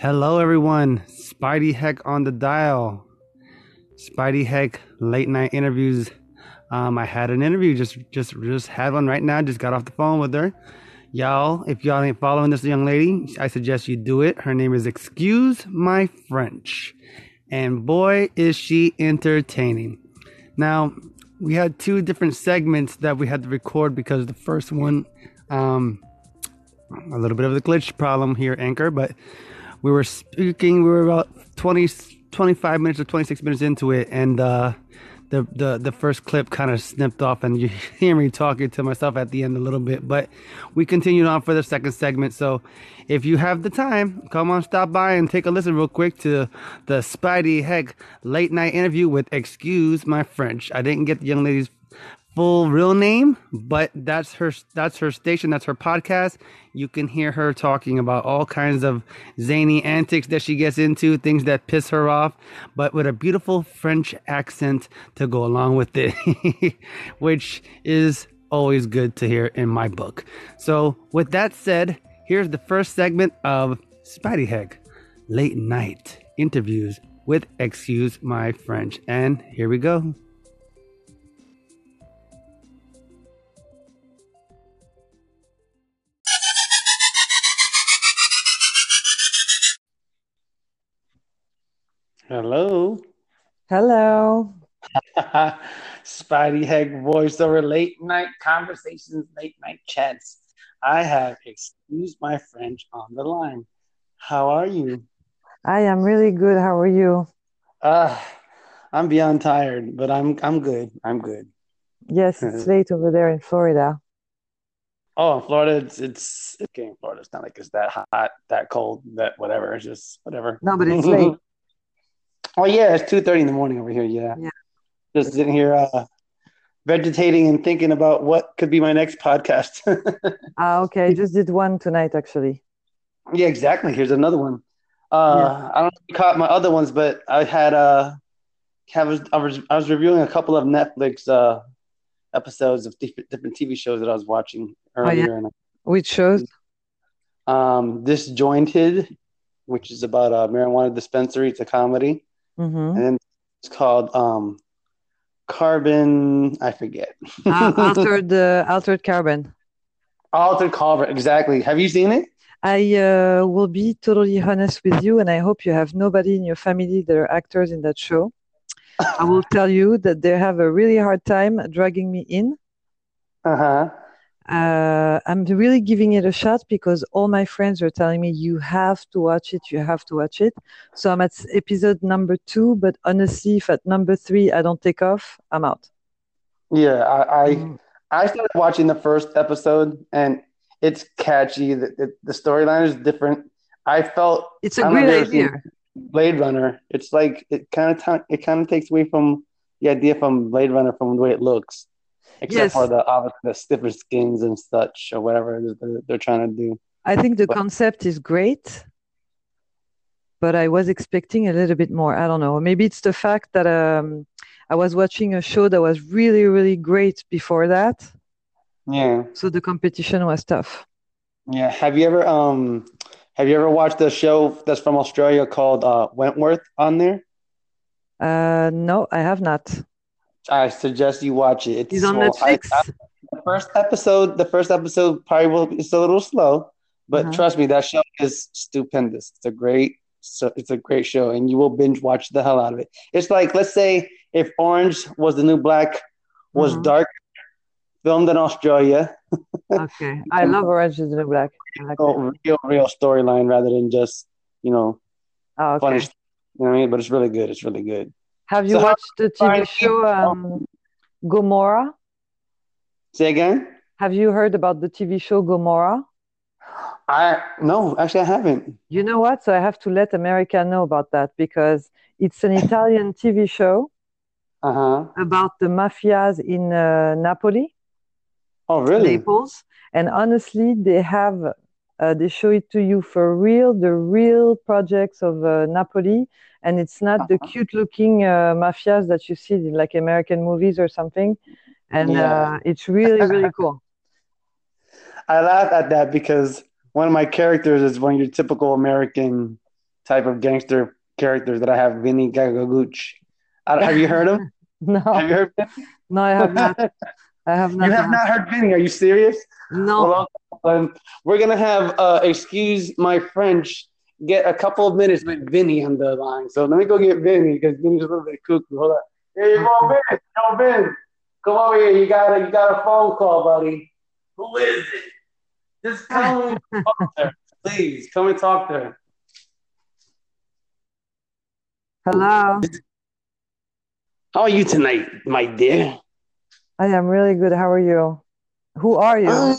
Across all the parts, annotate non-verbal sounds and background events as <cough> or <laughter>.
Hello, everyone. Spidey Heck on the dial. Spidey Heck late night interviews. Um, I had an interview. Just, just, just had one right now. Just got off the phone with her. Y'all, if y'all ain't following this young lady, I suggest you do it. Her name is Excuse My French, and boy, is she entertaining. Now, we had two different segments that we had to record because the first one, um, a little bit of the glitch problem here, Anchor, but we were speaking, we were about 20, 25 minutes or 26 minutes into it, and uh, the, the, the first clip kind of snipped off, and <laughs> you hear me talking to myself at the end a little bit. But we continued on for the second segment. So if you have the time, come on, stop by and take a listen real quick to the Spidey Heck late night interview with Excuse My French. I didn't get the young lady's full real name, but that's her that's her station, that's her podcast. You can hear her talking about all kinds of zany antics that she gets into, things that piss her off, but with a beautiful French accent to go along with it, <laughs> which is always good to hear in my book. So, with that said, here's the first segment of Spidey Heck Late Night Interviews with Excuse My French. And here we go. Hello. Hello. <laughs> Spidey Heck voiceover late night conversations, late night chats. I have excuse my French on the line. How are you? I am really good. How are you? Uh I'm beyond tired, but I'm I'm good. I'm good. Yes, it's <laughs> late over there in Florida. Oh, in Florida, it's it's okay in Florida. It's not like it's that hot, that cold, that whatever. It's just whatever. No, but it's late. <laughs> Oh yeah, it's two thirty in the morning over here. Yeah, Yeah. just sitting here, uh, vegetating and thinking about what could be my next podcast. <laughs> Ah, okay. I just did one tonight, actually. yeah, exactly. Here's another one. Uh, I don't know if you caught my other ones, but I had uh, I was I was I was reviewing a couple of Netflix uh episodes of different, different TV shows that I was watching earlier. Oh, yeah. Which shows? um, Disjointed, which is about a marijuana dispensary. It's a comedy. Mm-hmm. and then it's called um carbon i forget uh, <laughs> altered, uh, altered carbon. altered carbon exactly have you seen it I uh, will be totally honest with you, and I hope you have nobody in your family that are actors in that show. <laughs> I will tell you that they have a really hard time dragging me in. uh-huh Uh, I'm really giving it a shot because all my friends are telling me you have to watch it, you have to watch it. So I'm at episode number two, but honestly, if at number three I don't take off, I'm out. yeah i i, Mm. I started watching the first episode and it's catchy the, the, the storyline is different i felt It's a don't know great idea. blade runner it's like it kind of t- it kind of takes away from the idea from blade runner from the way it looks except Yes. for the obviously the stiffer skins and such or whatever it is that they're trying to do I think the But- concept is great, but I was expecting a little bit more. I don't know. Maybe it's the fact that um, I was watching a show that was really, really great before that. yeah So the competition was tough. Yeah. Have you ever um have you ever watched the show that's from Australia called uh Wentworth on there? Uh, no, I have not. I suggest you watch it. It's It's on well, I- Netflix. I- the first episode, the first episode probably will it's a little slow, but Uh-huh. trust me, that show is stupendous. It's a great so it's a great show and you will binge watch the hell out of it. It's like let's say if Orange was the new black was Mhm. dark filmed in Australia, <laughs> Okay. I love Orange is the New Black. I like oh, real real storyline rather than just, you know, Oh, funny you know what I mean? But it's really good. It's really good. Have you So watched the TV show um, Gomorrah? Say again? Have you heard about the TV show Gomorrah? I no, actually I haven't. You know what? So I have to let America know about that because it's an Italian <laughs> TV show Uh huh. about the mafias in uh, Napoli, Oh really? Naples. And honestly, they have uh, they show it to you for real, the real projects of uh, Napoli, and it's not the Uh-huh. cute-looking uh, mafias that you see in like American movies or something. And Yeah. uh, it's really, really <laughs> cool. I laugh at that because one of my characters is one of your typical American type of gangster characters that I have, Vinny Gagagooch. Have you heard him? <laughs> no, Have you heard? Him? no, I have not. <laughs> I have not. You have not heard Vinny? Are you serious? No. Well, we're gonna have uh, excuse my French. Get a couple of minutes with Vinny on the line. So let me go get Vinny because Vinny's a little bit cuckoo. Hold on. Hey, you go, Vin. Yo, Vin. Come over here. You got a you got a phone call, buddy. Who is it? Just come and talk to her, please. Come and talk to her. Hello. How are you tonight, my dear? I am really good. How are you? Who are you? Uh,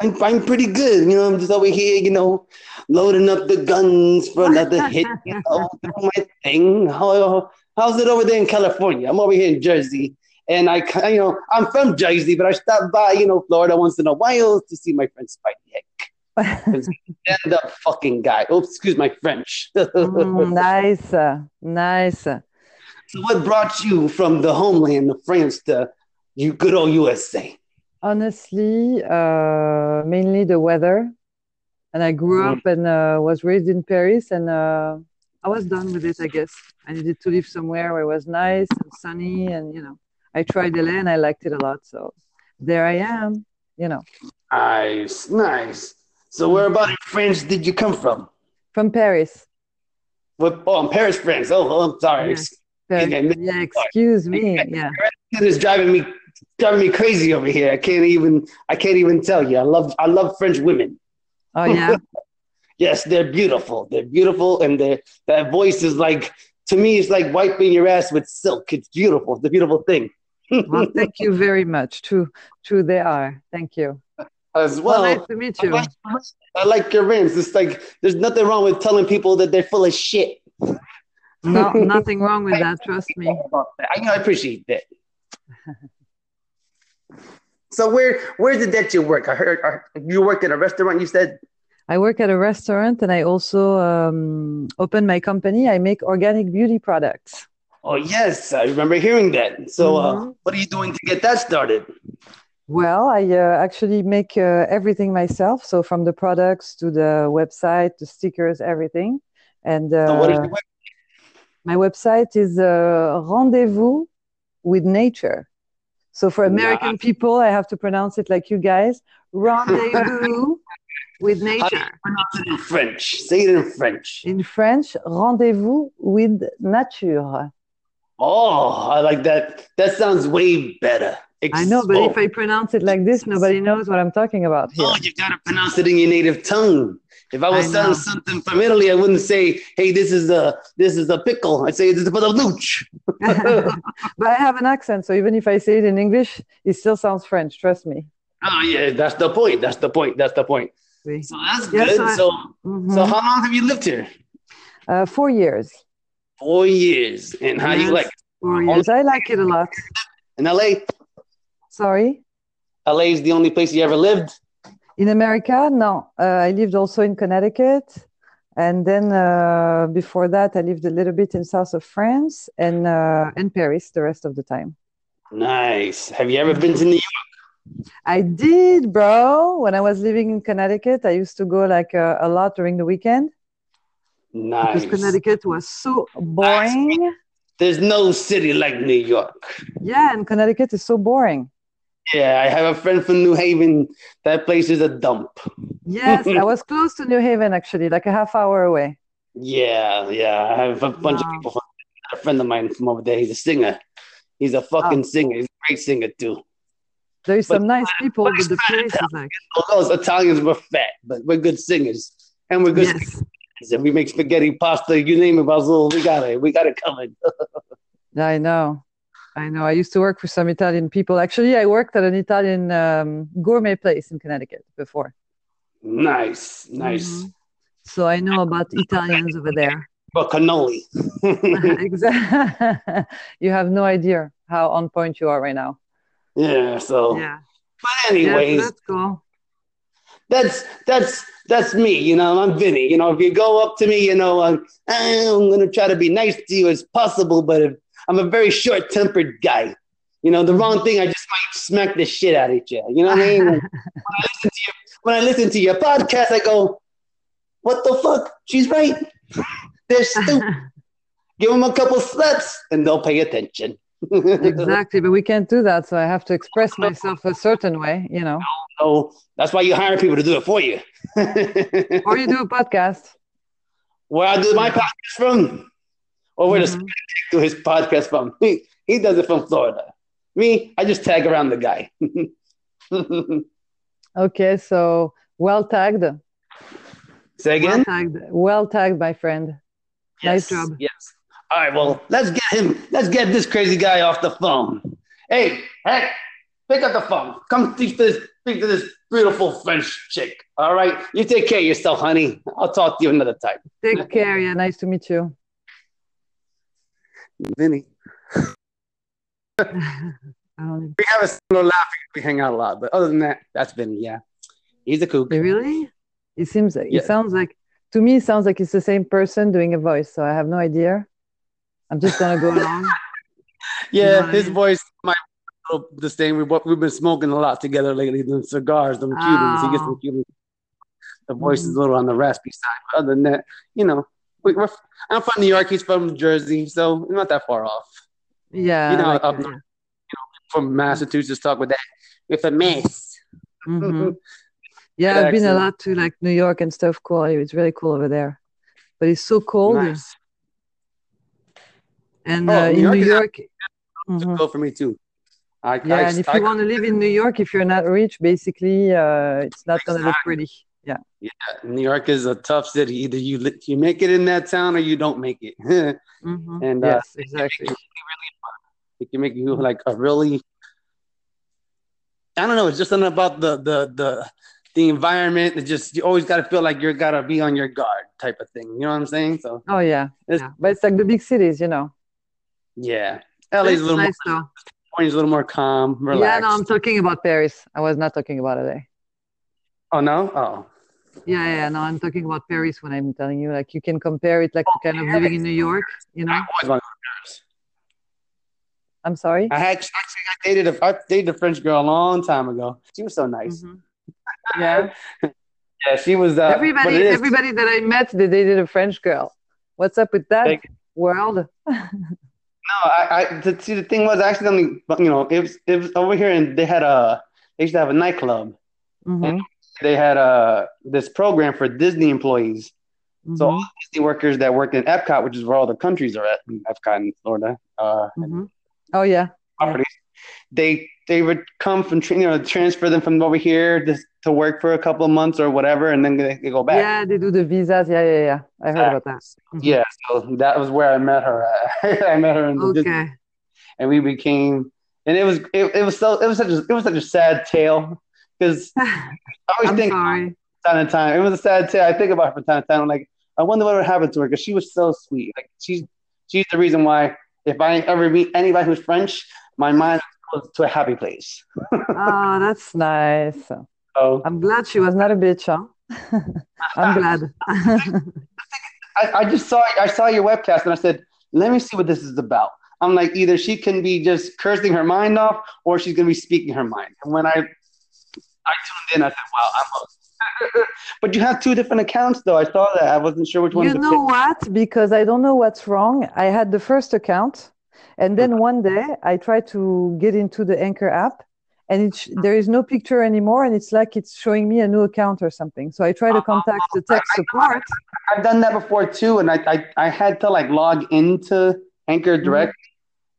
I'm, I'm pretty good. You know, I'm just over here, you know, loading up the guns for another <laughs> hit, you know, doing my thing. How, how's it over there in California? I'm over here in Jersey. And I, you know, I'm from Jersey, but I stop by, you know, Florida once in a while to see my friend Spidey Heck. <laughs> Stand up fucking guy. Oh, excuse my French. Mm, nice, nice. So, what brought you from the homeland of France to you good old USA? Honestly, uh, mainly the weather. And I grew up and uh, was raised in Paris, and uh, I was done with it, I guess. I needed to live somewhere where it was nice and sunny, and you know, I tried LA and I liked it a lot. So there I am, you know, Nice, nice. So, where about in France did you come from? from Paris. What? Oh, I'm Paris, France. Oh, oh, I'm sorry. Yes. Paris. Yeah, excuse me. Yeah. It is driving me driving me crazy over here. I can't even I can't even tell you. I love I love French women. Oh, yeah. <laughs> Yes, they're beautiful. They're beautiful, and their that voice is like to me. It's like wiping your ass with silk. It's beautiful. It's a beautiful thing. <laughs> Well, thank you very much. True, true, they are. Thank you. As Well, well, nice to meet I you. like, I like your rants. It's like there's nothing wrong with telling people that they're full of shit. No, <laughs> nothing wrong with that. Trust me. I, I appreciate that. So where where did that you work? I heard I, you worked at a restaurant. You said I work at a restaurant and I also um, open my company. I make organic beauty products. Oh yes, I remember hearing that. So, uh, Mhm. what are you doing to get that started? Well, I uh, actually make uh, everything myself. So from the products to the website, the stickers, everything. And So what is uh, your my website is uh, Rendezvous with Nature. So for American people, I have to pronounce it like you guys. Rendezvous <laughs> with How do you Nature. pronounce it in French? Say it in French. In French, Rendezvous with Nature. Oh, I like that. That sounds way better. I know, but if I pronounce it like this, nobody knows what I'm talking about here. oh, you gotta pronounce it in your native tongue. If I was I selling something from Italy, I wouldn't say, "Hey, this is a this is a pickle." I'd say, "This is for the <laughs> but I have an accent, so even if I say it in English, it still sounds French. Trust me. Oh yeah, that's the point. That's the point. That's the point. See? So that's good. so I- so, Mhm. so how long have you lived here? uh, four years. Four years. And how do you like it? Four years. I like it a lot. in LA? Sorry. LA is the only place you ever lived. In America, no. Uh, I lived also in Connecticut. And then uh, before that, I lived a little bit in south of France and uh, in Paris the rest of the time. Nice. Have you ever been to New York? I did, bro. When I was living in Connecticut, I used to go like uh, a lot during the weekend Nice. because Connecticut was so boring. There's no city like New York. Yeah, and Connecticut is so boring. Yeah, I have a friend from New Haven. That place is a dump. Yes, I <laughs> was close to New Haven actually, like a half hour away. Yeah, yeah. I have a bunch of people. From, a friend of mine from over there. He's a singer. He's a fucking singer. He's a great singer too. There is But- some nice people, but the it's not place is like All those Italians were fat, but we're good singers. And we're good yes, singers. And we make spaghetti, pasta, you name it, Basil. We got it. We got it covered. I know, I know. I used to work for some Italian people. Actually, I worked at an Italian um, gourmet place in Connecticut before, nice, nice. Mhm. so I know about Italians over there. But cannoli. <laughs> exactly. <laughs> you have no idea how on point you are right now. yeah, so Yeah. but anyways, let's go. that's that's that's me, you know, I'm Vinny. You know, if you go up to me, you know, I'm, I'm gonna try to be nice to you as possible, but if, I'm a very short tempered guy. You know, the wrong thing, I just might smack the shit out of you. You know what I mean? <laughs> when, I listen to your, when I listen to your podcast, I go, what the fuck? She's right. They're stupid. <laughs> Give them a couple slaps and they'll pay attention. <laughs> exactly, but we can't do that. So I have to express myself a certain way, you know. So that's why you hire people to do it for you. Or you do a podcast. Where I do my podcast from, or where does do his podcast from? <laughs> He, he does it from Florida. Me, I just tag around the guy. <laughs> Okay, so well tagged. Say Well again. tagged. Well tagged, my friend. Nice job. Yes. All right. Well, let's get him. Let's get this crazy guy off the phone. Hey, hey, pick up the phone. Come speak to this. Speak to this beautiful French chick. All right. You take care of yourself, honey. I'll talk to you another time. Take care. Yeah, nice to meet you. Vinny. <laughs> We have a similar laugh. We hang out a lot, but other than that, that's Vinny. Yeah, he's a kook. really? It seems like Yeah. it sounds like to me it sounds like it's the same person doing a voice, so I have no idea. I'm just gonna go along. <laughs> Yeah, his voice might be little the same. We, we've been smoking a lot together lately. The cigars, them Cubans. He gets Oh. some Cubans. The voice is Mhm. a little on the raspy side. But other than that, you know, we, we're, I'm from New York. He's from Jersey, so we're not that far off. Yeah. You know, like up it, north. From Massachusetts, talk with that with a mess. yeah. Mhm. Yeah, I've been a lot to like New York and stuff. Cool. It's really cool over there, but it's so cold. Nice. And Oh, uh, New in York New York, It's Mhm. Go for me too. I, yeah, I, and if I, you want to live in New York, if you're not rich, basically, uh, it's not gonna look pretty. Yeah. Yeah. New York is a tough city. Either you you make it in that town or you don't make it. <laughs> Mhm. and uh, Yes, exactly. it can make you like a really I don't know, it's just something about the the the the environment. It just you always gotta feel like you're gotta be on your guard type of thing. You know what I'm saying? So Oh yeah, It's- yeah. But it's like the big cities, you know. yeah. LA's a little nice more though. California's a little more calm, relaxed. Yeah, no, I'm talking about Paris. I was not talking about LA. oh no? Oh. Yeah, yeah, no, I'm talking about Paris when I'm telling you, like you can compare it like to kind of living in New York, you know. I always wanted to go to Paris. I'm sorry. I had actually I dated a I dated a French girl a long time ago. She was so nice. Mhm. Yeah. <laughs> Yeah, she was uh, everybody, everybody that I met, they dated a French girl. What's up with that world? <laughs> No, I, I to, see the thing was I accidentally, you know, it was it was over here and they had a they used to have a nightclub. Mhm, They had a this program for Disney employees. So all Disney workers that worked in Epcot, which is where all the countries are at, in Epcot in Florida, uh, mhm. Oh yeah. properties, they they would come from you know transfer them from over here to, to work for a couple of months or whatever, and then they, they go back. Yeah, they do the visas. Yeah, yeah, yeah. I heard about that. Mhm. Yeah, so that was where I met her. <laughs> I met her in the Disney Okay. and we became and it was it, it was so it was such a it was such a sad tale because <sighs> I always I'm think sorry. time to time it was a sad tale. I think about her from time to time. I'm like, I wonder what would happen to her because she was so sweet. Like she's she's the reason why if I ever meet anybody who's French, my mind goes to a happy place. <laughs> Oh, that's nice. Oh. I'm glad she was not a bitch, huh? <laughs> I'm glad. <laughs> I, I just saw I saw your webcast and I said, let me see what this is about. I'm like, either she can be just cursing her mind off or she's gonna be speaking her mind. And when I I tuned in, I said, wow, I'm <laughs> but you have two different accounts though. I saw that. I wasn't sure which one You know what? Because I don't know what's wrong. I had the first account, and then one day I tried to get into the Anchor app, and sh- there is no picture anymore, and it's like it's showing me a new account or something. So I try to contact the tech support. I've done that before too, and I I, I had to like log into Anchor Mm-hmm.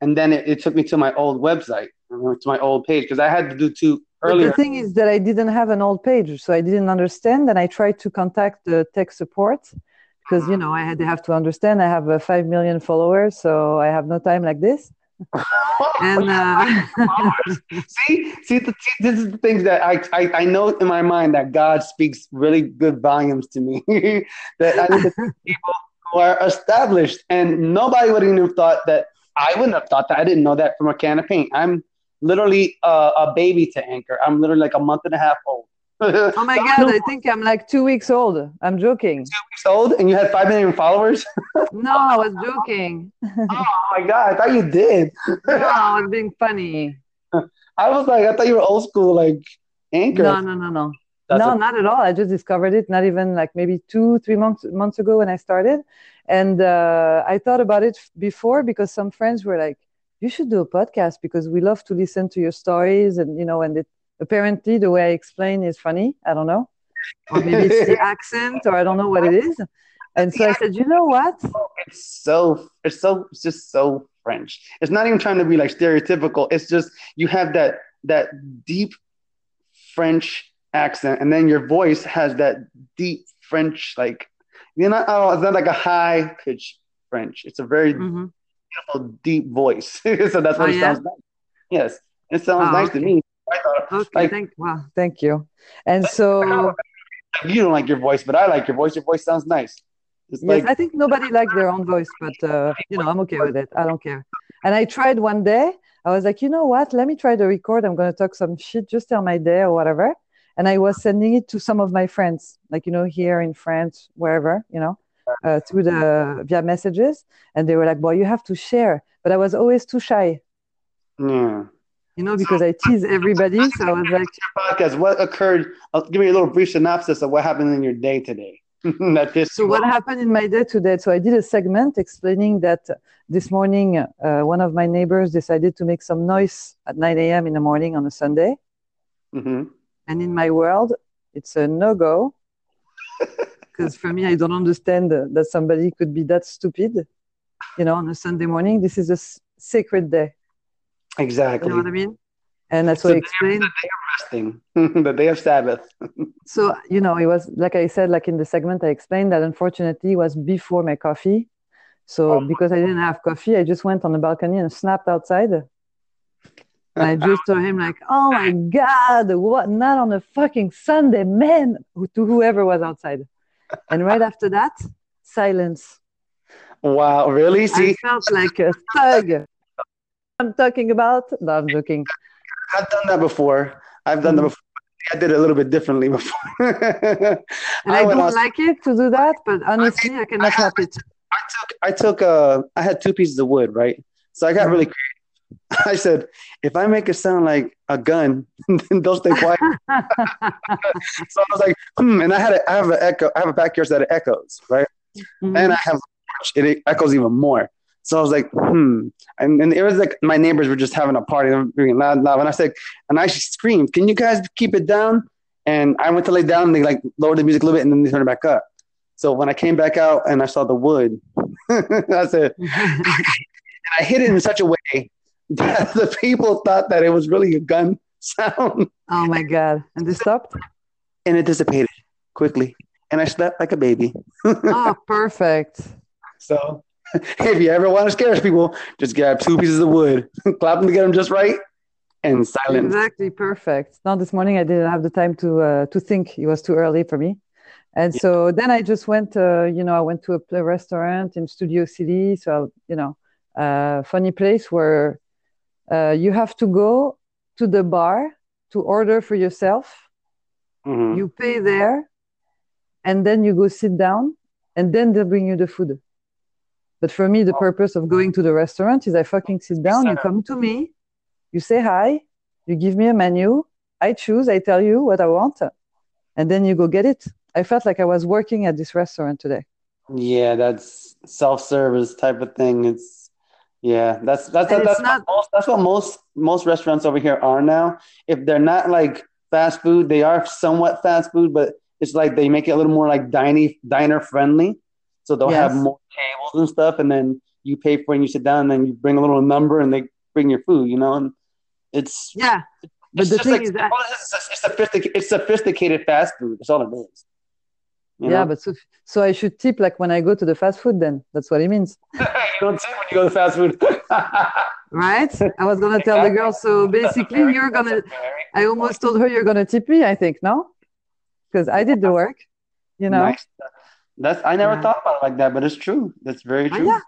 And then it, it took me to my old website, to my old page because I had to do two But earlier. the thing is that I didn't have an old page, so I didn't understand, and I tried to contact the tech support because you know I had to have to understand. I have uh, five million followers, so I have no time like this. <laughs> And uh, <laughs> see, see, the, see, this is the things that I, I, I know in my mind that God speaks really good volumes to me. <laughs> that I need people who are established, and nobody would even have thought that. I wouldn't have thought that. I didn't know that from a can of paint. I'm literally uh, a baby to Anchor. I'm literally like a month and a half old. <laughs> oh my god, I think I'm like two weeks old. I'm joking. Two weeks old, and you had five million followers. <laughs> No, I was joking. oh my god! I thought you did. No, I was being funny. <laughs> I was like, I thought you were old school, like Anchor. No, no, no, no. That's no, a- not at all. I just discovered it not even like maybe two, three months months ago when I started, and uh, I thought about it before because some friends were like, "You should do a podcast because we love to listen to your stories," and you know, and it, apparently the way I explain is funny. I don't know, or maybe it's the <laughs> accent, or I don't know what it is. And so I said, you know what? it's so it's so it's just so French. It's not even trying to be like stereotypical. It's just you have that that deep French accent, and then your voice has that deep French like you know oh it's not like a high pitch French. It's a very Mhm. beautiful deep voice. <laughs> so that's what Oh, it yeah? sounds like. Yes, it sounds Oh, nice to me. I thought Okay, Like- thank wow, thank you. And so you don't like your voice, but I like your voice. Your voice sounds nice. It's Yes, like I think nobody likes their own voice, but uh, you know, I'm okay with it. I don't care. And I tried one day. I was like, you know what? Let me try to record. I'm gonna talk some shit, just tell my day or whatever. And I was sending it to some of my friends, like you know, here in France, wherever, you know, uh, through the via messages. And they were like, "Well, you have to share." But I was always too shy, yeah. you know, because I tease everybody. So I was like, <laughs> podcast. What occurred? Uh, give me a little brief synopsis of what happened in your day today. <laughs> So what happened in my day today? So I did a segment explaining that this morning uh, one of my neighbors decided to make some noise at 9 a.m. in the morning on a Sunday, Mhm. And in my world, it's a no-go. <laughs> Because for me, I don't understand that somebody could be that stupid, you know, on a Sunday morning. This is a s- sacred day. Exactly. You know what I mean? And that's So what I explained. Resting. <laughs> the day of Sabbath. <laughs> So, you know, it was like I said, like in the segment, I explained that unfortunately it was before my coffee. So, Oh. because I didn't have coffee, I just went on the balcony and snapped outside. And I just told him, like, oh my God, what? Not on a fucking Sunday, man, to whoever was outside. And right after that, silence. Wow, really? I See, felt like a thug. I'm talking about, no, I'm joking. I've done that before. I've done that Mhm. before. I did it a little bit differently before. <laughs> And I, went don't outside- like it to do that, but honestly, I cannot help it. I took I took uh I had two pieces of wood, right? So I got really Mm-hmm. creative. <laughs> I said, if I make it sound like a gun, <laughs> then they'll stay quiet. <laughs> so I was like, hmm, and I had a, I have an echo, I have a backyard that echoes, right? Mhm. And I have it echoes even more. So I was like, hmm. And, and it was like my neighbors were just having a party, they were being loud, loud. And I said, and I screamed, Can you guys keep it down? And I went to lay down and they like lowered the music a little bit and then they turned it back up. So when I came back out and I saw the wood, I said, and I hit it in such a way the people thought that it was really a gun sound oh my God. And they stopped? and it dissipated quickly. And I slept like a baby. Oh, <laughs> perfect. So <laughs> if you ever want to scare people, just grab two pieces of wood, <laughs> clap them together just right, and silence. Exactly, perfect. Now this morning I didn't have the time to uh, to think. It was too early for me, and so then I just went. Uh, you know, I went to a, restaurant in Studio City. So you know, uh, funny place where uh, you have to go to the bar to order for yourself. Mhm. You pay there, and then you go sit down, and then they bring you the food. But for me, the purpose of going to the restaurant is I fucking sit down. You come to me, you say hi, you give me a menu, I choose, I tell you what I want, and then you go get it. I felt like I was working at this restaurant today. Yeah, that's self-service type of thing. It's yeah, that's that's And that's, not- what most that's what most most restaurants over here are now. If they're not like fast food, they are somewhat fast food, but it's like they make it a little more like diner diner friendly. So they'll have more tables and stuff, and then you pay for it and you sit down, and then you bring a little number, and they bring your food. You know, and it's Yeah, but it's the thing like is that it's, sophisticated, it's sophisticated fast food. That's all it is. Yeah, know? but so so I should tip like when I go to the fast food. Then that's what it means, <laughs> you don't tip when you go to fast food. <laughs> right? I was gonna tell the girl. So basically, you're gonna. I almost told her you're gonna tip me. I think no, because I did the work. You know. Nice. That's I never Yeah. thought about it like that, but it's true. That's very true. yeah.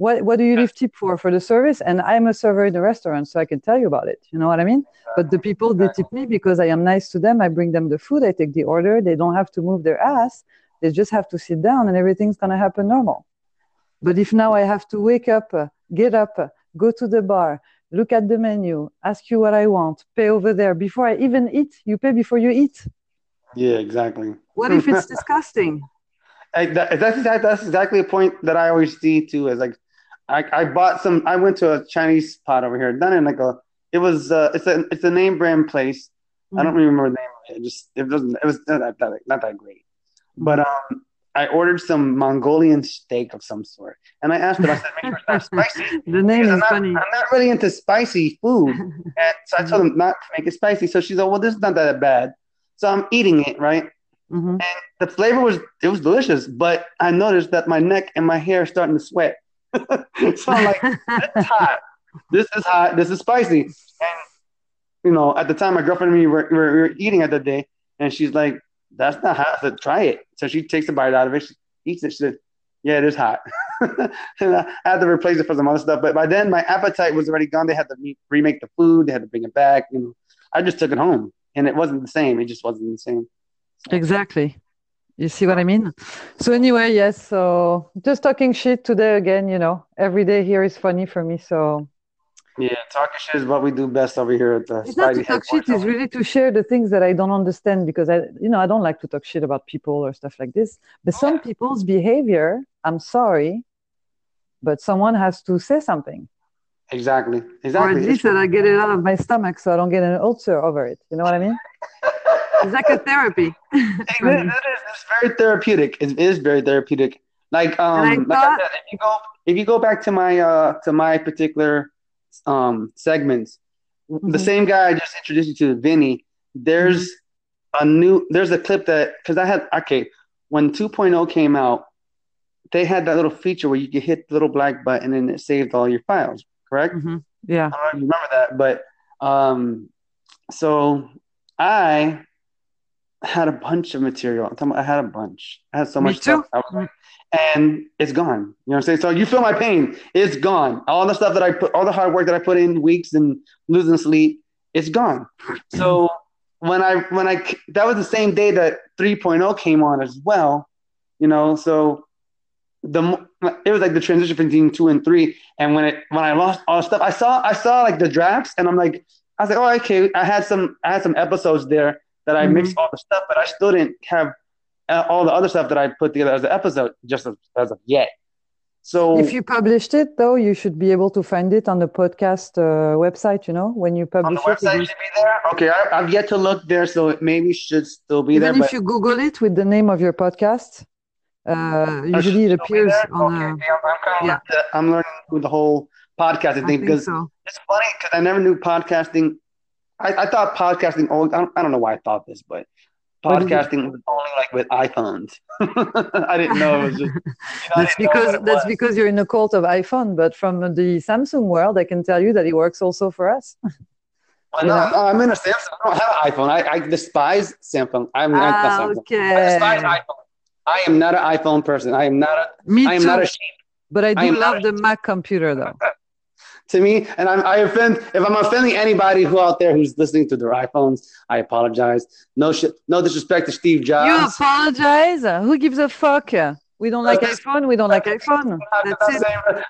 What what do you leave tip for? For the service? And I'm a server in the restaurant, so I can tell you about it. You know what I mean? But the people they tip me because I am nice to them. I bring them the food. I take the order. They don't have to move their ass. They just have to sit down, and everything's gonna happen normal. But if now I have to wake up, uh, get up, uh, go to the bar, look at the menu, ask you what I want, pay over there before I even eat, you pay before you eat. Yeah, exactly. What if it's <laughs> disgusting? I, that, that's exactly that's exactly a point that I always see too. Is like, I, I bought some. I went to a Chinese spot over here, done in like a. It was uh, it's a it's a name brand place. I don't remember the name of it. it. Just it wasn't. It was not that not that great. But um, I ordered some Mongolian steak of some sort, and I asked her. I said, "Make sure it's not <laughs> spicy." the name is I'm not, funny. I'm not really into spicy food. <laughs> And so I told him not to make it spicy. So she's like, well, this is not that bad. So I'm eating it, right? Mhm. And the flavor was it was delicious, but I noticed that my neck and my hair are starting to sweat. <laughs> so I'm like, this is hot. This is hot. This is spicy. And you know, at the time my girlfriend and me were, were, were eating at the day, and she's like, That's not hot. I said, try it. So she takes a bite out of it, she eats it, she said, Yeah, it is hot. <laughs> and I had to replace it for some other stuff. But by then my appetite was already gone. They had to re- remake the food, they had to bring it back. You know, I just took it home. And it wasn't the same. It just wasn't the same. Exactly. You see what I mean? So anyway, yes. So just talking shit today again. You know, every day here is funny for me. So Yeah, talking shit is what we do best over here at the it's not to talk shit. It's really to share the things that I don't understand because I, you know, I don't like to talk shit about people or stuff like this. But some people's behavior, I'm sorry, but someone has to say something, Exactly. Exactly. or at least that I get it out of my stomach so I don't get an ulcer over it. You know what I mean? <laughs> It's like a therapy. It is, it is, it's very therapeutic. It is very therapeutic. Like um, like thought- I said, if you go if you go back to my uh to my particular um segments, the Mhm. same guy I just introduced you to, Vinny. There's Mm-hmm. a new there's a clip that because I had okay when 2.0 came out, they had that little feature where you could hit the little black button and it saved all your files. Correct? Mhm. Yeah. I don't know if you remember that, but um, so I had a bunch of material. I'm talking about I had a bunch. I had so much stuff. too. I was like, and it's gone. You know what I'm saying? So you feel my pain. It's gone. All the stuff that I put, all the hard work that I put in, weeks and losing sleep, it's gone. <clears throat> So when I when I that was the same day that 3.0 came on as well. You know, so the it was like the transition between two and three. And when it when I lost all the stuff, I saw I saw like the drafts, and I'm like, I was like, oh okay, I had some I had some episodes there that I Mhm. mixed all the stuff, but I still didn't have uh, all the other stuff that I put together as an episode just as, as of yet. So If you published it, though, you should be able to find it on the podcast uh, website. You know, when you on the publish it, it website should be there. Okay, I, I've yet to look there, so it maybe should still be even there. if you Google it with the name of your podcast, uh, usually it appears on. Okay, yeah, I'm, kind of yeah. I'm learning with the whole podcasting thing because so. it's funny because I never knew podcasting. I, I thought podcasting. Oh, I don't, I don't know why I thought this, but What did you- podcasting was only like with iPhones. <laughs> I didn't know it was just. You <laughs> know, That's because that's was. because you're in a cult of iPhone. But from the Samsung world, I can tell you that it works also for us. Well, no, no, I'm in a Samsung. I don't have an iPhone. I, I despise Samsung. I'm not Ah, Samsung. I despise iPhone. I am not an iPhone person. I am not a. Me I am too. not a sheep. but I I do not love the Mac computer, though. <laughs> to me, and I'm, I offend if I'm offending anybody who out there who's listening to their iPhones. I apologize. No shit, no disrespect to Steve Jobs. You apologize? Who gives a fuck? We don't like That's- iPhone. We don't like iPhone. That's it.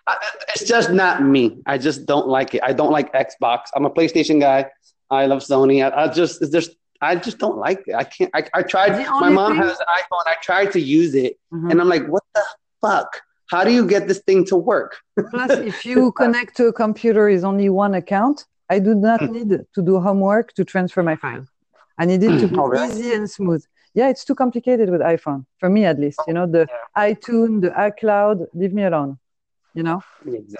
It's just not me. I just don't like it. I don't like Xbox. I'm a PlayStation guy. I love Sony. I, I just it's just I just don't like it. I can't. I, I tried. My mom thing- has an iPhone. I tried to use it, Mhm. and I'm like, what the fuck? How do you get this thing to work? Plus, if you <laughs> connect to a computer is only one account, I do not Hmm. need to do homework to transfer my file. I need it to be Oh, really? easy and smooth. Yeah, it's too complicated with iPhone for me at least. You know, the iTunes, the iCloud, leave me alone. You know,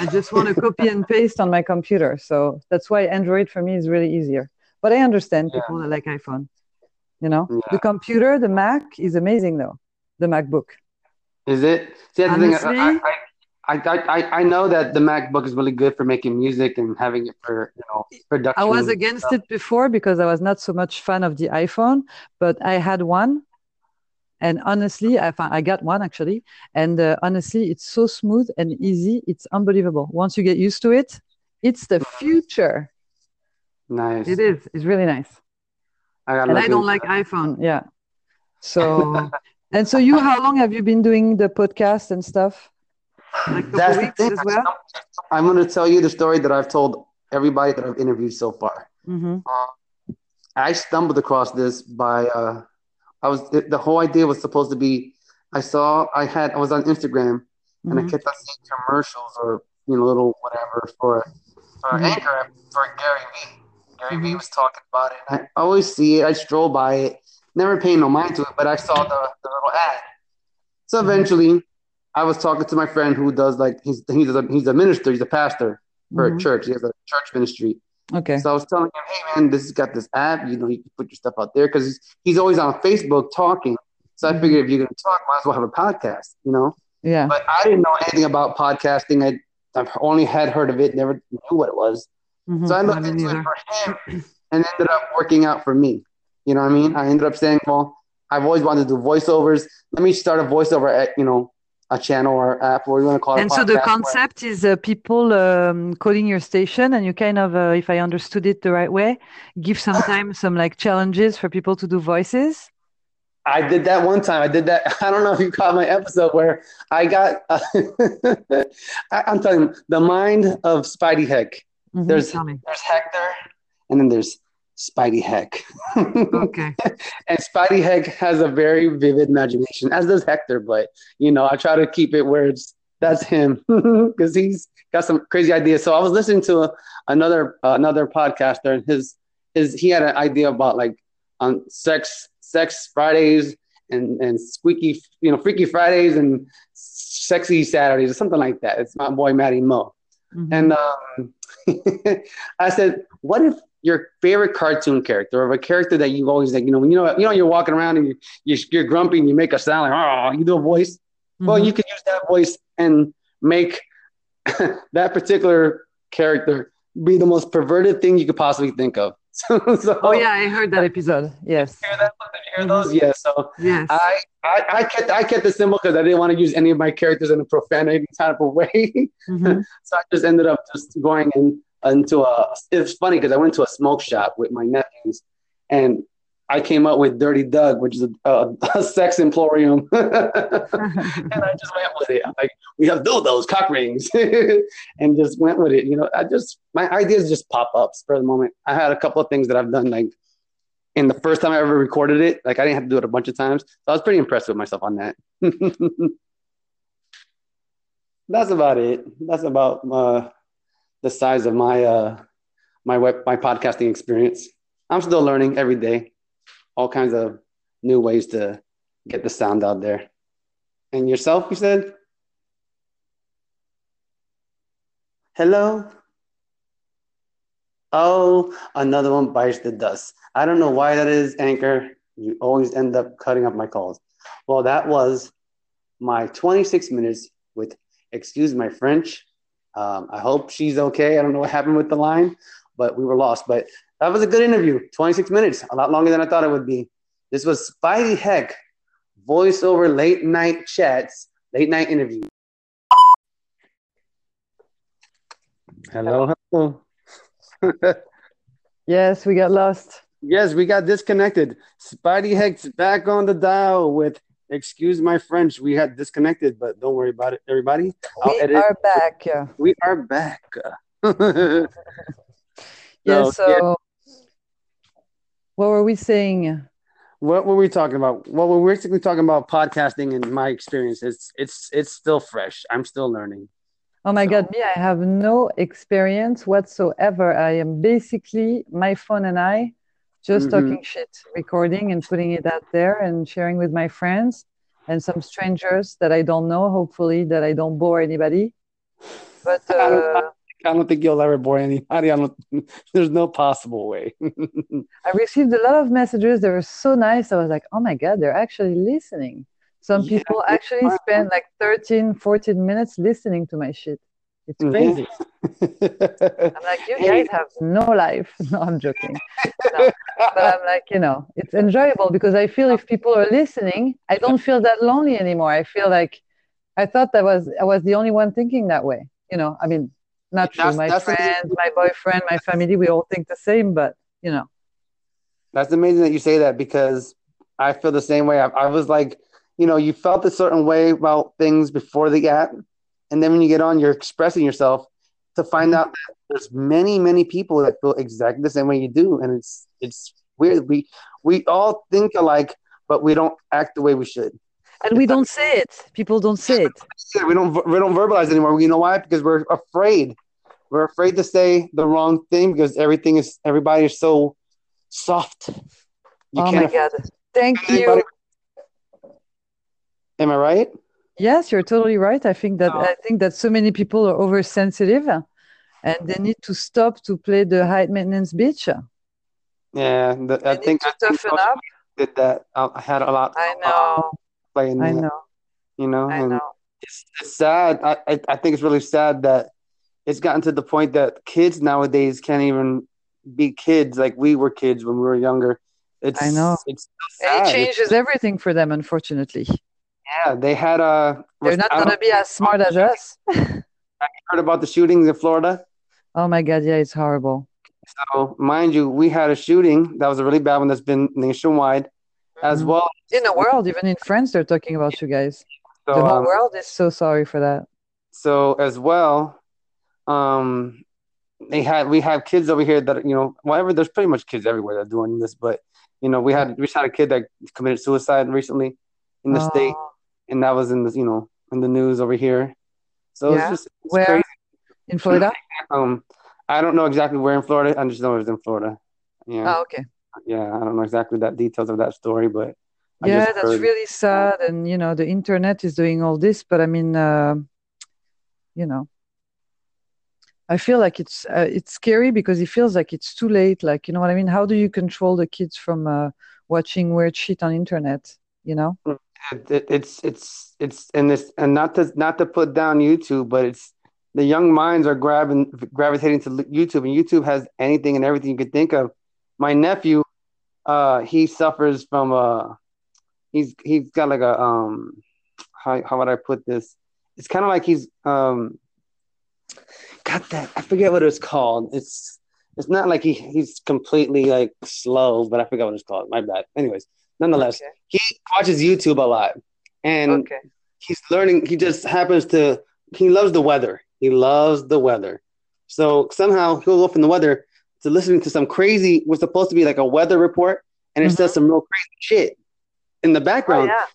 I just want to copy and paste on my computer. So that's why Android for me is really easier. But I understand Yeah. people that like iPhone. You know, Yeah. the computer, the Mac is amazing though. The MacBook. Is it? See, that's the thing. Honestly? I, I, I, I, I know that the MacBook is really good for making music and having it for you know production. I was against it before because I was not so much fan of the iPhone, but I had one. And honestly, I, found, I got one actually. And uh, honestly, it's so smooth and easy. It's unbelievable. Once you get used to it, it's the future. Nice. It is. It's really nice. I And I don't like that. iPhone. Yeah. So, <laughs> and so you, how long have you been doing the podcast and stuff? Like That's the weeks thing. as well? I'm going to tell you the story that I've told everybody that I've interviewed so far. hmm I stumbled across this by uh, I was the whole idea was supposed to be. I saw I had I was on Instagram and I Mhm. kept on seeing commercials or you know little whatever for for Mhm. Anchor for Gary Vee. Gary Vee Mhm. was talking about it. I always see it. I stroll by it, never paying no mind to it, but I saw the, the little ad. So Mhm. eventually, I was talking to my friend who does like he's he's a he's a minister, he's a pastor for a Mhm. church. He has a church ministry. Okay. So I was telling him, hey man, this has got this app. You know, you can put your stuff out there because he's, he's always on Facebook talking. So I Mhm. figured if you're gonna talk, might as well have a podcast. You know, Yeah. but I didn't know anything about podcasting. I I've only had heard of it, never knew what it was. Mhm. So I looked into neither. it for him and ended up working out for me. You know what I mean? I ended up saying, well, I've always wanted to do voiceovers. Let me start a voiceover at, you know, a channel or app, or you want to call it. And so the concept is uh, people um, calling your station, and you kind of, uh, if I understood it the right way, give sometimes <laughs> some like challenges for people to do voices. I did that one time. I did that. <laughs> I don't know if you caught my episode where I got. <laughs> I, I'm telling you, the mind of Spidey Heck. Mhm, There's-. There's Hector, and then there's Spidey Heck. Okay. <laughs> and Spidey Heck has a very vivid imagination, as does Hector. But you know, I try to keep it where it's that's him <laughs> because he's got some crazy ideas. So I was listening to a, another uh, another podcaster, and his his he had an idea about like on sex sex Fridays and and squeaky you know freaky Fridays and sexy Saturdays or something like that. It's my boy Matty Mo. Mhm. And um, <laughs> I said, "What if your favorite cartoon character, or a character that you've always like, you know, when you know, you know, you're walking around and you, you you're grumpy and you make a sound like, oh, you do a voice. Well, Mhm. you could use that voice and make <laughs> that particular character be the most perverted thing you could possibly think of. <laughs> so, so Oh yeah, I heard that episode. Yes. Hear that? Did you hear those? Yeah. So Yes. I, I, I kept I kept it simple because I didn't want to use any of my characters in a profanity type of way. <laughs> Mhm. So I just ended up just going in into a. It's funny because I went to a smoke shop with my nephews, and I came up with Dirty Doug, which is a, a, <laughs> a sex emporium, <laughs> and I just went with it. I'm like, we have dildos, cock rings, <laughs> and just went with it. You know, I just my ideas just pop up for the moment. I had a couple of things that I've done like. In the first time I ever recorded it, like I didn't have to do it a bunch of times, so I was pretty impressed with myself on that. That's about it. That's about uh, the size of my uh, my web my podcasting experience. I'm still learning every day, all kinds of new ways to get the sound out there. And yourself, you said? Hello? Oh, another one bites the dust. I don't know why that is, Anchor. You always end up cutting up my calls. Well, that was my 26 minutes with, excuse my French. Um, I hope she's okay. I don't know what happened with the line, but we were lost. But that was a good interview. 26 minutes, a lot longer than I thought it would be. This was Spidey Heck, voiceover late night chats, late night interview. Hello, hello. <laughs> Yes, we got lost. yes, we got disconnected. Spidey Heck's back on the dial with, excuse my French, we had disconnected, but don't worry about it, everybody. We are back. Yeah. We are back. <laughs> So, Yeah. So, yeah. what were we saying? What were we talking about? Well, we're basically talking about podcasting and my experience. It's it's it's still fresh. I'm still learning. Oh my So- God, me, I have no experience whatsoever. I am basically my phone and I just Mhm. talking shit, recording and putting it out there and sharing with my friends and some strangers that I don't know, hopefully that I don't bore anybody. But I don't- uh, I don't think you'll ever bore anybody. I don't. <laughs> There's no possible way. <laughs> I received a lot of messages. They were so nice. I was like, oh my God, they're actually listening. Some Yeah, people actually spend like 13, 14 minutes listening to my shit. It's Yeah. crazy. <laughs> I'm like, you guys have no life. <laughs> No, I'm joking. No. But I'm like, you know, it's enjoyable because I feel if people are listening, I don't feel that lonely anymore. I feel like I thought that was I was the only one thinking that way. You know, I mean, not true. That's- My that's friends, my boyfriend, my family, we all think the same, but you know. That's amazing that you say that because I feel the same way. I, I was like, you know, you felt a certain way about things before the app, and then when you get on, you're expressing yourself to find out that there's many, many people that feel exactly the same way you do, and it's it's weird. We we all think alike, but we don't act the way we should. And we don't say it. People don't say it. We don't we don't verbalize anymore. You know why? Because we're afraid. We're afraid to say the wrong thing because everything is everybody is so soft. You oh my god! Thank you. Am I right? Yes, you're totally right. I think that I think that so many people are oversensitive, and they need to stop to play the high maintenance bitch. Yeah, the, I think I toughen up. Did that? I had a lot. I know. Playing I that, know. You know. I and know. It's, it's sad. I, I I think it's really sad that it's gotten to the point that kids nowadays can't even be kids like we were kids when we were younger. It's I know. It's and it changes everything for them, unfortunately. Yeah, they had a. They're not gonna be as smart as us. <laughs> heard about the shootings in Florida? Oh my god, yeah, it's horrible. So, mind you, we had a shooting that was a really bad one that's been nationwide, mm-hmm. as well. In the world, even in France, they're talking about you guys. So, the whole um, world is so sorry for that. So as well, um, they had we have kids over here that you know whatever. There's pretty much kids everywhere that are doing this, but you know we had we just had a kid that committed suicide recently in the oh. state, and that was in the you know in the news over here. So yeah. it's just it's where crazy. in Florida. <clears throat> um, I don't know exactly where in Florida. I just know it was in Florida. Yeah. Oh, okay. Yeah, I don't know exactly that details of that story, but yeah, that's heard. really sad. And you know, the internet is doing all this, but I mean, uh, you know, I feel like it's uh, it's scary because it feels like it's too late. Like, you know what I mean? How do you control the kids from uh, watching weird shit on internet? You know? It, it's it's it's and this and not to not to put down YouTube, but it's the young minds are grabbing gravitating to YouTube, and YouTube has anything and everything you could think of. My nephew, uh, he suffers from a uh, he's he's got like a um how how would I put this? It's kind of like he's um got that I forget what it's called. It's it's not like he he's completely like slow, but I forget what it's called. My bad. Anyways, nonetheless, okay. he watches YouTube a lot, and okay. he's learning. He just happens to he loves the weather. He loves the weather. So somehow he'll go from the weather to listening to some crazy. Was supposed to be like a weather report, and it mm-hmm. says some real crazy shit in the background. Oh, yeah.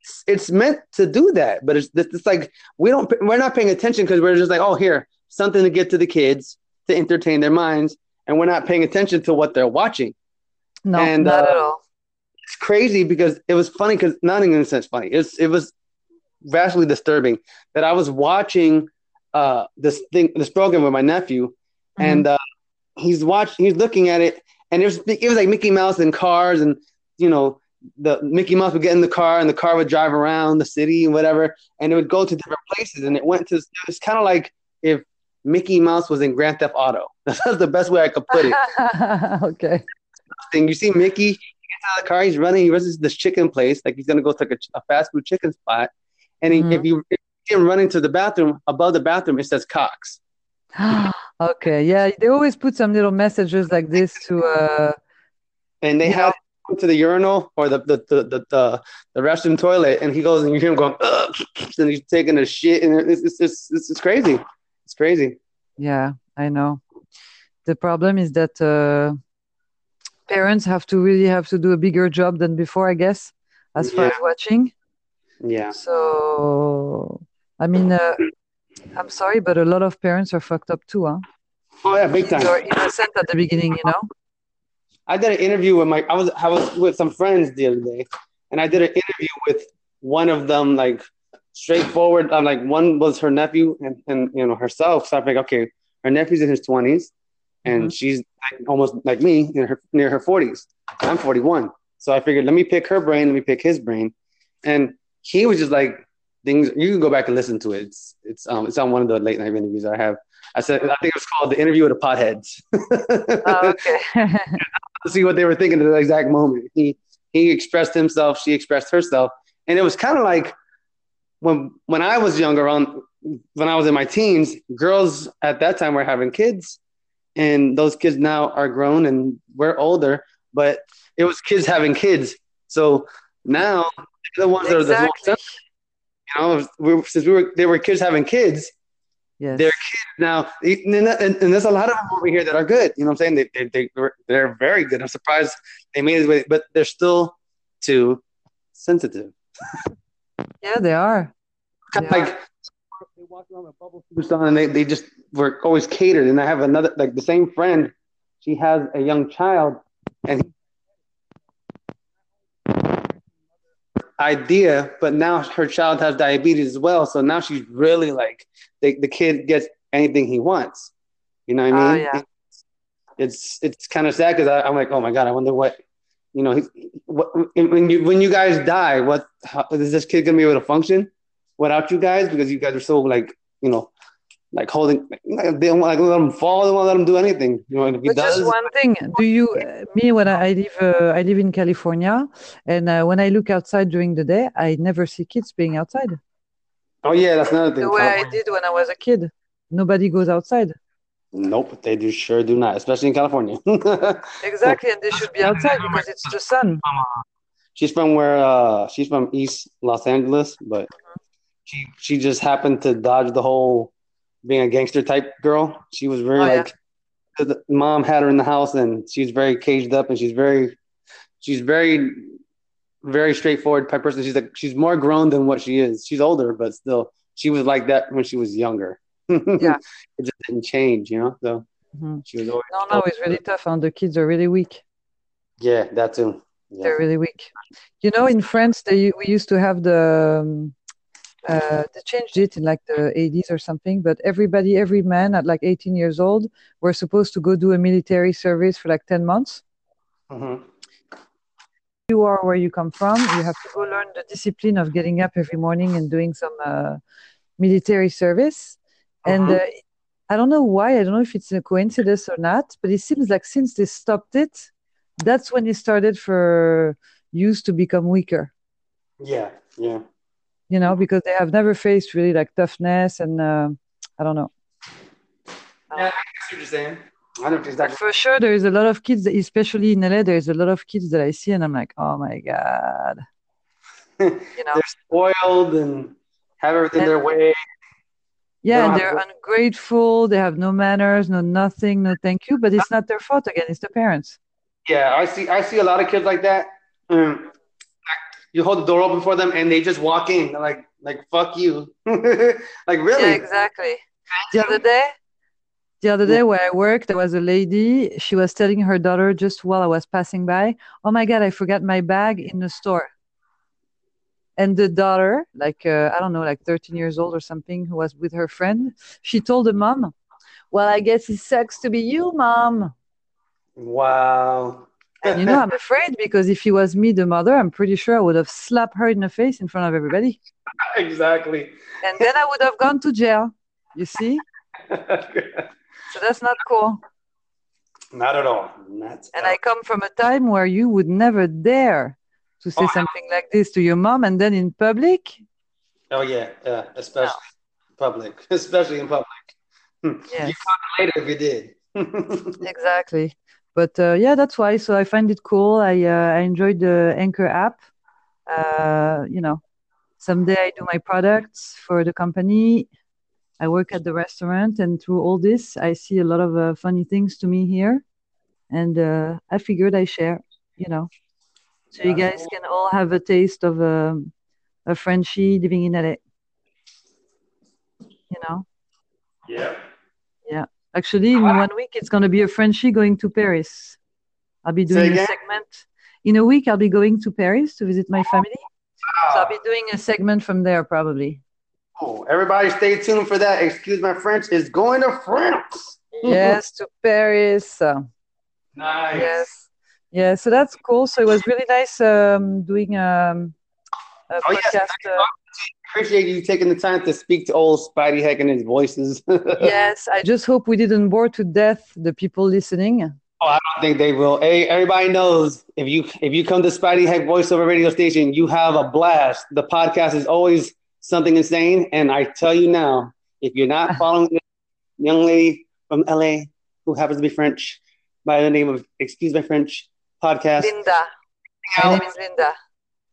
it's, it's, meant to do that, but it's it's like we don't we're not paying attention because we're just like, oh, here something to get to the kids to entertain their minds, and we're not paying attention to what they're watching. No, and, not uh, at all. It's crazy because it was funny because not in a sense funny. It's it was vastly disturbing that I was watching uh, this thing, this program with my nephew, mm-hmm. and uh, he's watching, he's looking at it, and it was it was like Mickey Mouse and cars, and you know the Mickey Mouse would get in the car, and the car would drive around the city and whatever, and it would go to different places, and it went to it's kind of like if Mickey Mouse was in Grand Theft Auto. <laughs> That's the best way I could put it. <laughs> okay. Thing you see Mickey, out of the car, he's running, he runs to this chicken place, like he's gonna go to a, a fast food chicken spot, and he, mm-hmm. if you him running to the bathroom, above the bathroom, it says Cox. <gasps> okay, yeah, they always put some little messages like this to. Uh, and they have to the urinal or the the, the the, the the restroom toilet, and he goes and you hear him going, Ugh! and he's taking a shit, and it's it's, it's it's it's crazy. It's crazy. Yeah, I know. The problem is that uh, parents have to really have to do a bigger job than before, I guess, as far yeah. as watching. Yeah. So I mean, uh, I'm sorry, but a lot of parents are fucked up too, huh? Oh yeah, big time. You're innocent at the beginning, you know. I did an interview with my. I was I was with some friends the other day, and I did an interview with one of them, like straightforward. I'm like one was her nephew and and you know herself. So I'm like, okay, her nephew's in his 20s, and mm-hmm. she's almost like me in her near her 40s. I'm 41, so I figured let me pick her brain, let me pick his brain, and he was just like things you can go back and listen to it. It's it's um it's on one of the late night interviews I have. I said I think it was called the interview with the potheads. oh, <laughs> okay. see what they were thinking at the exact moment. He he expressed himself, she expressed herself, and it was kind of like when when I was younger, on when I was in my teens, girls at that time were having kids, and those kids now are grown and we're older, but it was kids having kids. So now the ones exactly. that are the most you know, we, since we were they were kids having kids. Yes. They're kids now, and, and, and, there's a lot of them over here that are good. You know what I'm saying? They, they, they, they're very good. I'm surprised they made it, but they're still too sensitive. Yeah, they are. Yeah. like they walk around with bubble suits on, and they, they just were always catered. And I have another like the same friend. She has a young child, and idea, but now her child has diabetes as well. So now she's really like the, the kid gets anything he wants. You know what I Ah, mean? yeah. It's it's kind of sad because I'm like, oh my god, I wonder what you know. he- What, when you when you guys die, what how, is this kid gonna be able to function without you guys? Because you guys are so like you know. Like holding, like, they don't want to let him fall. They won't let him do anything. You know, if he But does, just one thing, do you, uh, me, when I I live, uh, I live in California, and uh, when I look outside during the day, I never see kids being outside. oh yeah, that's another thing. The way I did when I was a kid. Nobody goes outside. Nope, they do sure do not, especially in California. <laughs> Exactly, and they should be outside because it's the sun. she's from where uh she's from East Los Angeles, but she she just happened to dodge the whole being a gangster type girl. She was very Oh, yeah. like the mom had her in the house and she's very caged up and she's very she's very very straightforward type person. She's like she's more grown than what she is. She's older, but still she was like that when she was younger. <laughs> Yeah. it just didn't change, you know. So Mhm. she was always No, no, it's really tough, and the kids are really weak. yeah, that too. Yeah. They're really weak. You know, in France, they we used to have the um, uh, they changed it in like the 80s or something. But everybody, every man at like 18 years old, were supposed to go do a military service for like 10 months. Mhm. You are where you come from. You have to go learn the discipline of getting up every morning and doing some uh, military service. And Mhm. uh, I don't know why. I don't know if it's a coincidence or not, but it seems like since they stopped it, that's when it started for youth to become weaker. Yeah, yeah. You know, because they have never faced really like toughness and uh, I don't know. Yeah, I you're saying. I know But exactly. for sure, there is a lot of kids, especially in LA. There is a lot of kids that I see, and I'm like, oh my god, you know. <laughs> They're spoiled and have everything And- their way. Yeah, and they're ungrateful. They have no manners, no nothing, no thank you. But it's not their fault again. It's the parents. Yeah, I see. I see a lot of kids like that. Um, you hold the door open for them, and they just walk in. They're like, like fuck you. <laughs> like really? Yeah, exactly. The other day, the other day where I worked, there was a lady. She was telling her daughter just while I was passing by, "Oh my God, I forgot my bag in the store." And the daughter, like uh, I don't know, like 13 years old or something, who was with her friend, she told the mom, "Well, I guess it sucks to be you, mom." Wow. You know, I'm afraid because if it was me, the mother, I'm pretty sure I would have slapped her in the face in front of everybody. <laughs> exactly. And then I would have gone to jail. You see? <laughs> So that's not cool. Not at all. Not And I come from a time where you would never dare to say Oh, something like this to your mom and then in public. Oh yeah, yeah. Especially in public. <laughs> Especially in public. Hmm. You Yes, caught it later if you did. exactly. But uh, yeah, that's why. So I find it cool. I uh, I enjoyed the Anchor app. Uh, you know, someday I do my products for the company. I work at the restaurant, and through all this, I see a lot of uh, funny things to me here, and uh, I figured I share. You know, so you guys can all have a taste of um, a Frenchie living in LA. You know. yeah. Actually, in one week, it's going to be a Frenchie going to Paris. I'll be doing a segment. In a week, I'll be going to Paris to visit my family. Wow. So I'll be doing a segment from there probably. Oh, everybody stay tuned for that. Excuse my French is going to France. Yes, to Paris. Nice. yes. Yeah, so that's cool. So it was really nice um, doing um, a Oh, yes. podcast. Uh, Appreciate you taking the time to speak to old Spidey Heck and his voices. <laughs> yes, I just hope we didn't bore to death the people listening. Oh, I don't think they will. Hey, everybody knows if you if you come to Spidey Heck voiceover radio station, you have a blast. The podcast is always something insane, and I tell you now, if you're not <laughs> following this young lady from LA who happens to be French by the name of Excuse My French podcast, Linda. My name is Linda.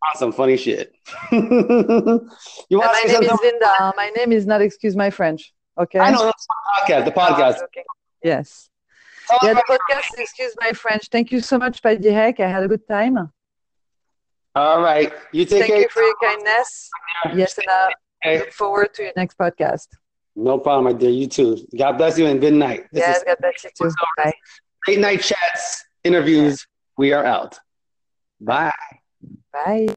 Awesome, funny shit. <laughs> you want my to name is? Linda. My name is not excuse my French. Okay. I know that's the podcast. The ah, podcast. Oh, okay. Yes. Tell Yeah, the podcast, excuse my French. Thank you so much, Paddy Heck. I had a good time. All right. You take Thank care. you for your kindness. Yes, and I Okay. look forward to your next podcast. No problem, my dear. You too. God bless you and good night. This yes, God bless you too. Bye. late night chats, interviews. We are out. Bye. Bye.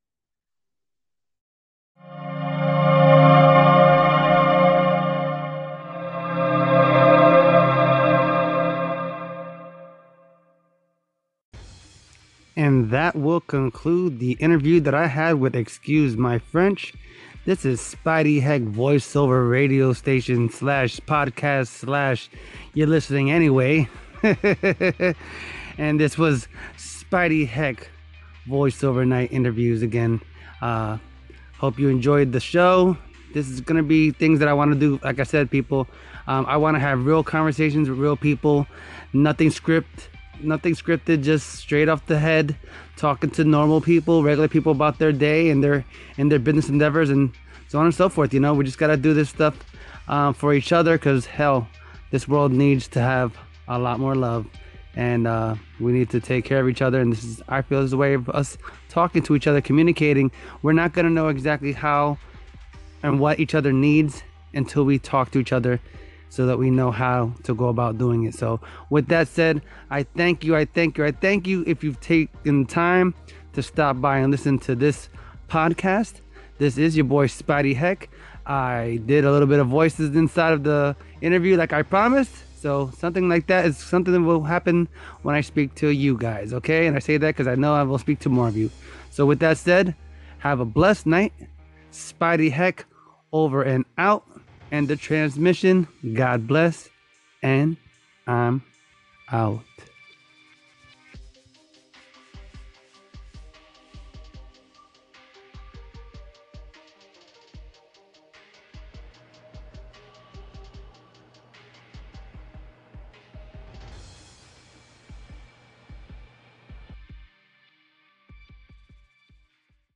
And that will conclude the interview that I had with Excuse My French. This is Spidey Heck voiceover radio station slash podcast slash you're listening anyway. <laughs> and this was Spidey Heck voiceover night interviews again. Uh, hope you enjoyed the show. This is gonna be things that I want to do. Like I said, people, um, I want to have real conversations with real people. Nothing script, nothing scripted. Just straight off the head, talking to normal people, regular people about their day and their and their business endeavors and so on and so forth. You know, we just gotta do this stuff um, for each other because hell, this world needs to have a lot more love and uh, we need to take care of each other. And this is i feel this is a way of us talking to each other communicating. We're not going to know exactly how and what each other needs until we talk to each other so that we know how to go about doing it. So with that said i thank you i thank you i thank you if you've taken time to stop by and listen to this podcast. This is your boy spidey heck. I did a little bit of voices inside of the interview like i promised so something like that is something that will happen when I speak to you guys, okay? And I say that because I know I will speak to more of you. So with that said, have a blessed night. Spidey Heck over and out. And the transmission. God bless. And I'm out.